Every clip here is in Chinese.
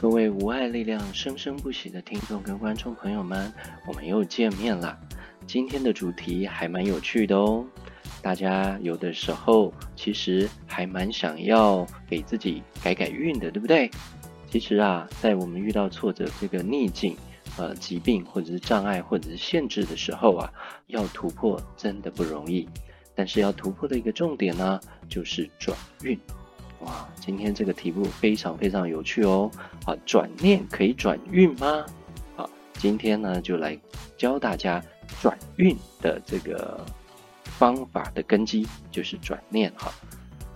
各位无爱力量生生不息的听众跟观众朋友们，我们又见面了。今天的主题还蛮有趣的哦，大家有的时候其实还蛮想要给自己改改运的，对不对？其实啊，在我们遇到挫折、这个逆境、呃疾病或者是障碍或者是限制的时候啊，要突破真的不容易。但是要突破的一个重点呢，就是转运。哇，今天这个题目非常非常有趣哦！啊，转念可以转运吗？好，今天呢就来教大家转运的这个方法的根基，就是转念哈。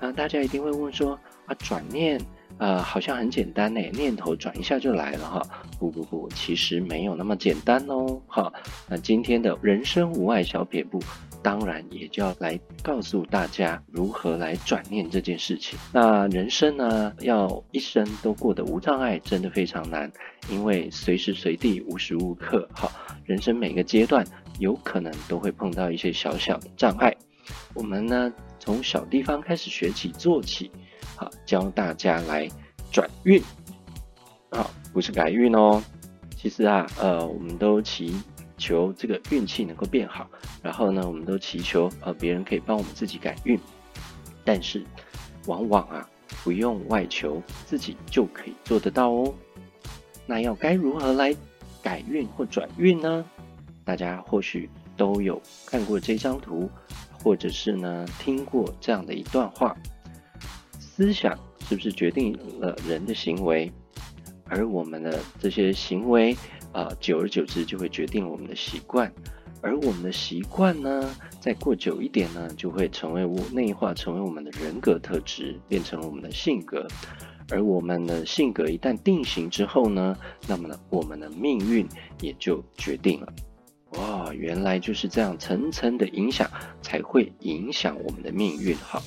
那大家一定会问说啊，转念呃好像很简单呢，念头转一下就来了哈。不不不，其实没有那么简单哦。哈，那今天的人生无碍小撇步。当然，也就要来告诉大家如何来转念这件事情。那人生呢，要一生都过得无障碍，真的非常难，因为随时随地、无时无刻，哈，人生每个阶段有可能都会碰到一些小小的障碍。我们呢，从小地方开始学起做起，好，教大家来转运，好，不是改运哦。其实啊，呃，我们都骑求这个运气能够变好。然后呢，我们都祈求呃别人可以帮我们自己改运，但是往往啊不用外求，自己就可以做得到哦。那要该如何来改运或转运呢？大家或许都有看过这张图，或者是呢听过这样的一段话：思想是不是决定了人的行为？而我们的这些行为啊，久而久之就会决定我们的习惯。而我们的习惯呢，再过久一点呢，就会成为我内化，成为我们的人格特质，变成了我们的性格。而我们的性格一旦定型之后呢，那么呢，我们的命运也就决定了。哇，原来就是这样，层层的影响才会影响我们的命运。好，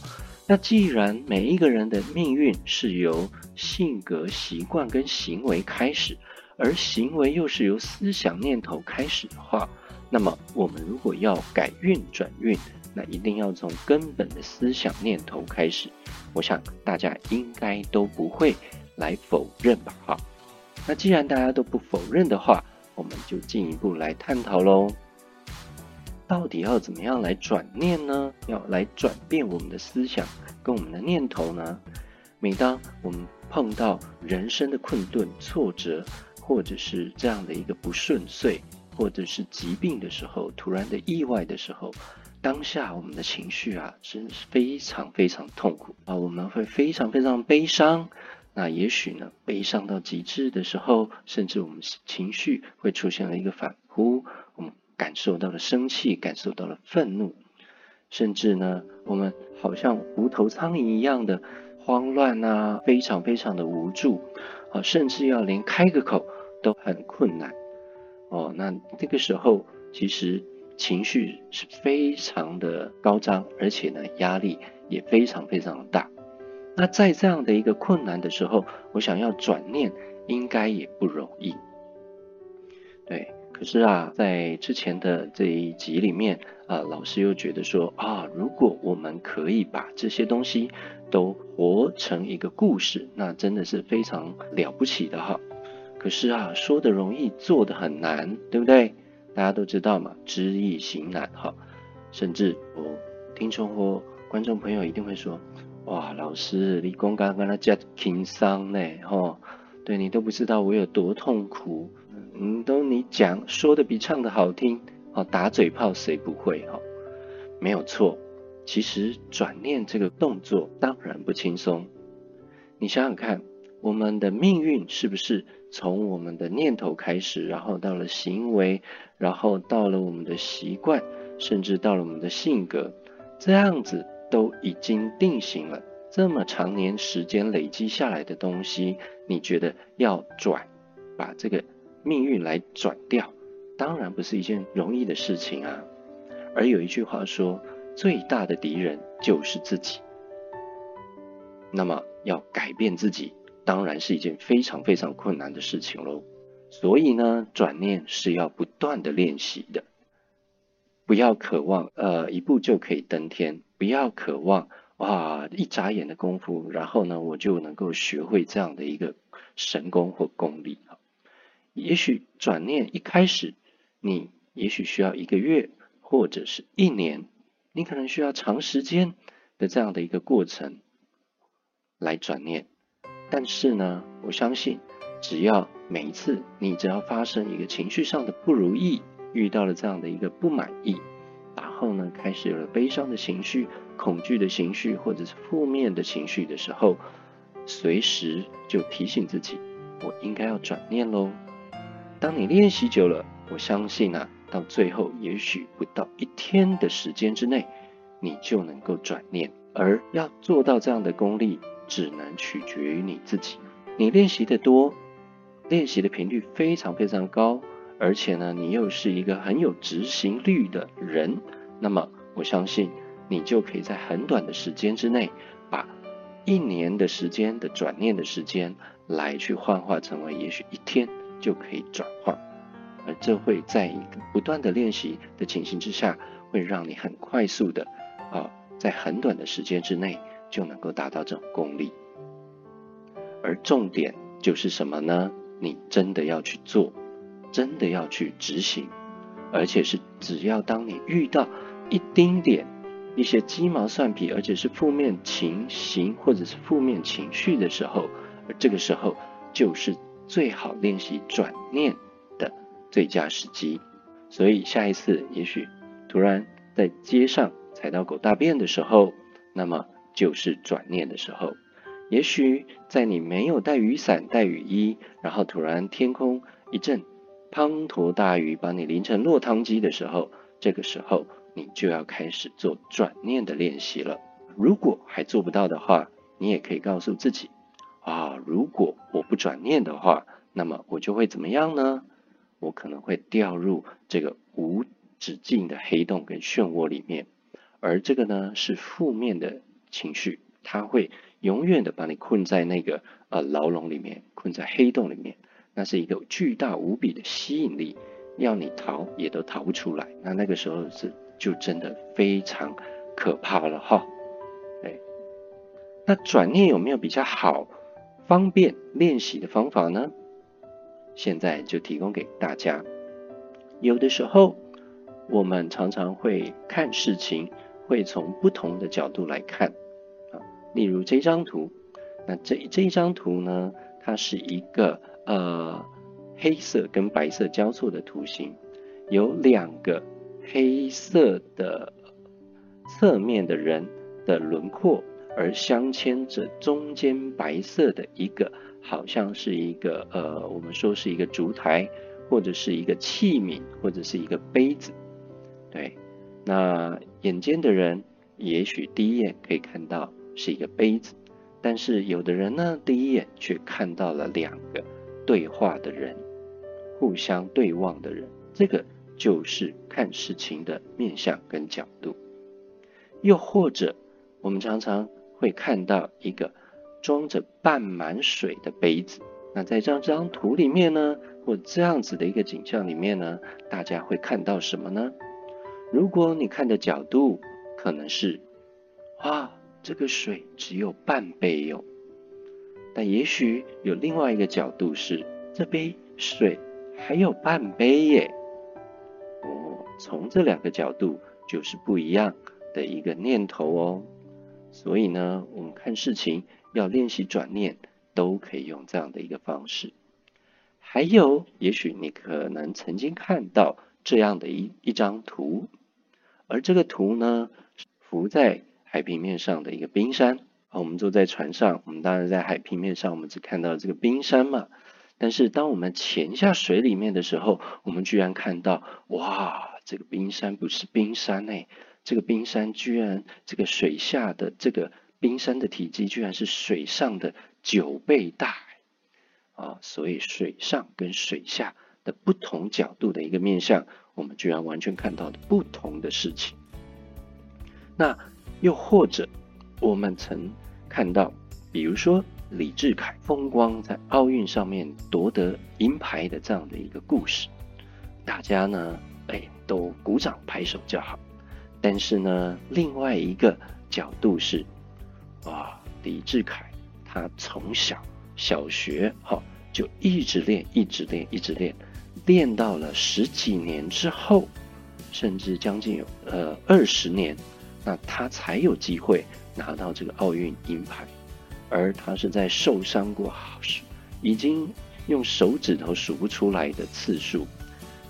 那既然每一个人的命运是由性格、习惯跟行为开始，而行为又是由思想念头开始的话，那么，我们如果要改运转运，那一定要从根本的思想念头开始。我想大家应该都不会来否认吧？哈，那既然大家都不否认的话，我们就进一步来探讨喽。到底要怎么样来转念呢？要来转变我们的思想跟我们的念头呢？每当我们碰到人生的困顿、挫折，或者是这样的一个不顺遂。或者是疾病的时候，突然的意外的时候，当下我们的情绪啊，真是非常非常痛苦啊，我们会非常非常悲伤。那也许呢，悲伤到极致的时候，甚至我们情绪会出现了一个反扑，感受到了生气，感受到了愤怒，甚至呢，我们好像无头苍蝇一样的慌乱啊，非常非常的无助啊，甚至要连开个口都很困难。哦，那这个时候其实情绪是非常的高涨，而且呢，压力也非常非常的大。那在这样的一个困难的时候，我想要转念，应该也不容易。对，可是啊，在之前的这一集里面啊，老师又觉得说啊，如果我们可以把这些东西都活成一个故事，那真的是非常了不起的哈。可是啊，说的容易，做的很难，对不对？大家都知道嘛，知易行难哈。甚至我听众或观众朋友一定会说：“哇，老师，你刚刚跟他讲轻松呢，哈，对你都不知道我有多痛苦。讲说的比唱的好听，哦，打嘴炮谁不会哈？没有错，其实转念这个动作当然不轻松。你想想看，我们的命运是不是？从我们的念头开始，然后到了行为，然后到了我们的习惯，甚至到了我们的性格，这样子都已经定型了。这么长年时间累积下来的东西，你觉得要转，把这个命运来转掉，当然不是一件容易的事情啊。而有一句话说，最大的敌人就是自己。那么要改变自己。当然是一件非常非常困难的事情喽，所以呢，转念是要不断的练习的，不要渴望呃一步就可以登天，不要渴望哇，一眨眼的功夫，然后呢，我就能够学会这样的一个神功或功力。也许转念一开始，你也许需要一个月或者是一年，你可能需要长时间的这样的一个过程来转念。但是呢，我相信，只要每一次你只要发生一个情绪上的不如意，遇到了这样的一个不满意，然后呢，开始有了悲伤的情绪、恐惧的情绪，或者是负面的情绪的时候，随时就提醒自己，我应该要转念喽。当你练习久了，我相信啊，到最后也许不到一天的时间之内，你就能够转念。而要做到这样的功力，只能取决于你自己。你练习的多，练习的频率非常非常高，而且呢，你又是一个很有执行力的人，那么我相信你就可以在很短的时间之内，把一年的时间的转念的时间来去幻化成为也许一天。就可以转化，而这会在一个不断的练习的情形之下，会让你很快速的啊，在很短的时间之内就能够达到这种功力。而重点就是什么呢？你真的要去做，真的要去执行，而且是只要当你遇到一丁点一些鸡毛蒜皮，而且是负面情形或者是负面情绪的时候，而这个时候就是。最好练习转念的最佳时机，所以下一次也许突然在街上踩到狗大便的时候，那么就是转念的时候。也许在你没有带雨伞、带雨衣，然后突然天空一阵滂沱大雨，把你淋成落汤鸡的时候，这个时候你就要开始做转念的练习了。如果还做不到的话，你也可以告诉自己。啊，如果我不转念的话，那么我就会怎么样呢？我可能会掉入这个无止境的黑洞跟漩涡里面，而这个呢是负面的情绪，它会永远的把你困在那个呃牢笼里面，困在黑洞里面，那是一个巨大无比的吸引力，要你逃也都逃不出来。那那个时候是就真的非常可怕了哈。哎，那转念有没有比较好？方便练习的方法呢？现在就提供给大家。有的时候，我们常常会看事情，会从不同的角度来看啊。例如这张图，那这这一张图呢，它是一个呃黑色跟白色交错的图形，有两个黑色的侧面的人的轮廓。而镶嵌着中间白色的一个，好像是一个呃，我们说是一个烛台，或者是一个器皿，或者是一个杯子。对，那眼尖的人也许第一眼可以看到是一个杯子，但是有的人呢，第一眼却看到了两个对话的人，互相对望的人。这个就是看事情的面向跟角度。又或者，我们常常。会看到一个装着半满水的杯子。那在这张图里面呢，或这样子的一个景象里面呢，大家会看到什么呢？如果你看的角度可能是，啊，这个水只有半杯哟。但也许有另外一个角度是，这杯水还有半杯耶。哦，从这两个角度就是不一样的一个念头哦。所以呢，我们看事情要练习转念，都可以用这样的一个方式。还有，也许你可能曾经看到这样的一一张图，而这个图呢，浮在海平面上的一个冰山。我们坐在船上，我们当然在海平面上，我们只看到这个冰山嘛。但是当我们潜下水里面的时候，我们居然看到，哇，这个冰山不是冰山哎。这个冰山居然，这个水下的这个冰山的体积居然是水上的九倍大啊！所以水上跟水下的不同角度的一个面向，我们居然完全看到了不同的事情。那又或者我们曾看到，比如说李志凯风光在奥运上面夺得银牌的这样的一个故事，大家呢，哎，都鼓掌拍手叫好。但是呢，另外一个角度是，啊，李志凯他从小小学哈就一直练，一直练，一直练，练到了十几年之后，甚至将近有呃二十年，那他才有机会拿到这个奥运银牌，而他是在受伤过好，已经用手指头数不出来的次数。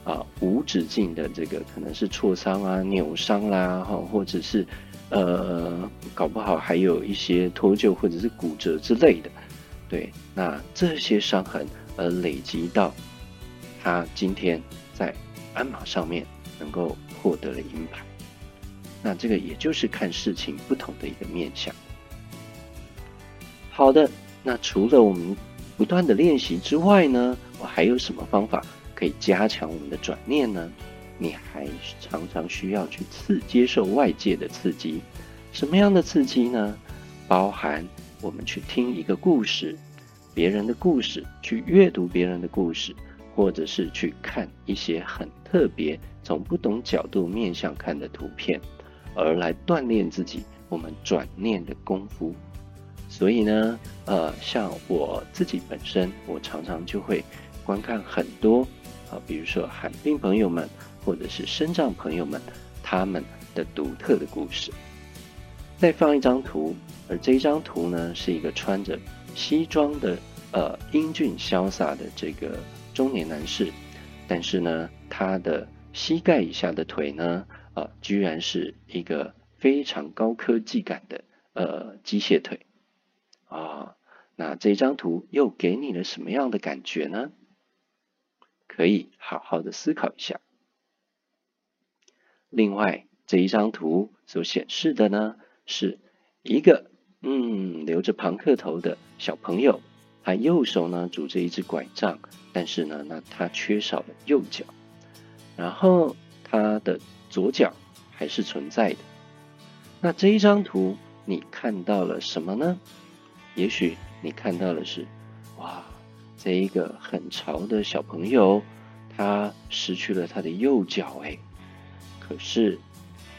啊，无止境的这个可能是挫伤啊、扭伤啦，哈，或者是呃，搞不好还有一些脱臼或者是骨折之类的。对，那这些伤痕而累积到他今天在鞍马上面能够获得了银牌，那这个也就是看事情不同的一个面向。好的，那除了我们不断的练习之外呢，我还有什么方法？可以加强我们的转念呢？你还常常需要去刺接受外界的刺激，什么样的刺激呢？包含我们去听一个故事，别人的故事，去阅读别人的故事，或者是去看一些很特别、从不同角度面向看的图片，而来锻炼自己我们转念的功夫。所以呢，呃，像我自己本身，我常常就会观看很多。啊，比如说罕病朋友们，或者是身障朋友们，他们的独特的故事。再放一张图，而这张图呢，是一个穿着西装的呃英俊潇洒的这个中年男士，但是呢，他的膝盖以下的腿呢，呃，居然是一个非常高科技感的呃机械腿啊。那这张图又给你了什么样的感觉呢？可以好好的思考一下。另外，这一张图所显示的呢，是一个嗯留着庞克头的小朋友，他右手呢拄着一只拐杖，但是呢，那他缺少了右脚，然后他的左脚还是存在的。那这一张图你看到了什么呢？也许你看到的是，这一个很潮的小朋友，他失去了他的右脚，哎，可是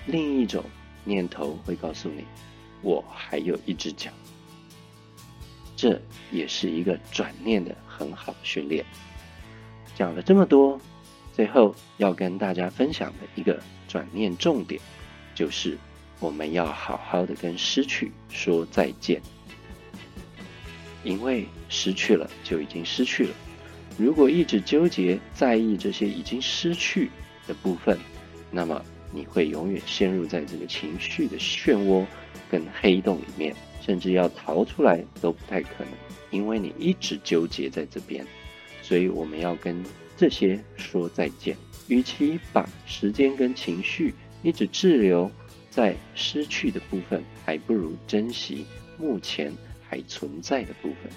另一种念头会告诉你，我还有一只脚。这也是一个转念的很好训练。讲了这么多，最后要跟大家分享的一个转念重点，就是我们要好好的跟失去说再见。因为失去了就已经失去了，如果一直纠结在意这些已经失去的部分，那么你会永远陷入在这个情绪的漩涡跟黑洞里面，甚至要逃出来都不太可能，因为你一直纠结在这边。所以我们要跟这些说再见。与其把时间跟情绪一直滞留在失去的部分，还不如珍惜目前。还存在的部分，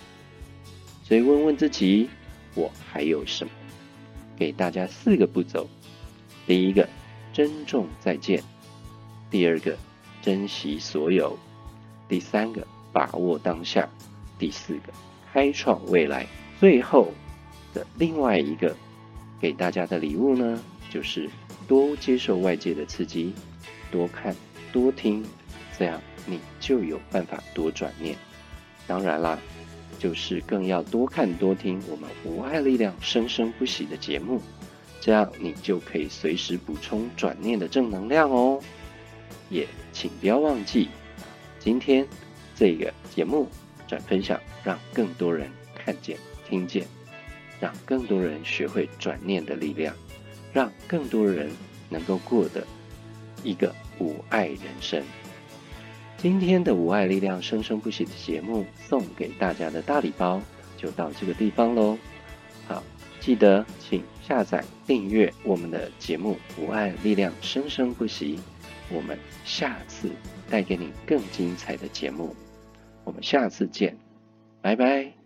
所以问问自己，我还有什么？给大家四个步骤：第一个，珍重再见；第二个，珍惜所有；第三个，把握当下；第四个，开创未来。最后的另外一个给大家的礼物呢，就是多接受外界的刺激，多看多听，这样你就有办法多转念。当然啦，就是更要多看多听我们无爱力量生生不息的节目，这样你就可以随时补充转念的正能量哦。也请不要忘记，今天这个节目转分享，让更多人看见、听见，让更多人学会转念的力量，让更多人能够过得一个无爱人生。今天的无爱力量生生不息的节目送给大家的大礼包就到这个地方喽。好，记得请下载订阅我们的节目《无爱力量生生不息》，我们下次带给你更精彩的节目。我们下次见，拜拜。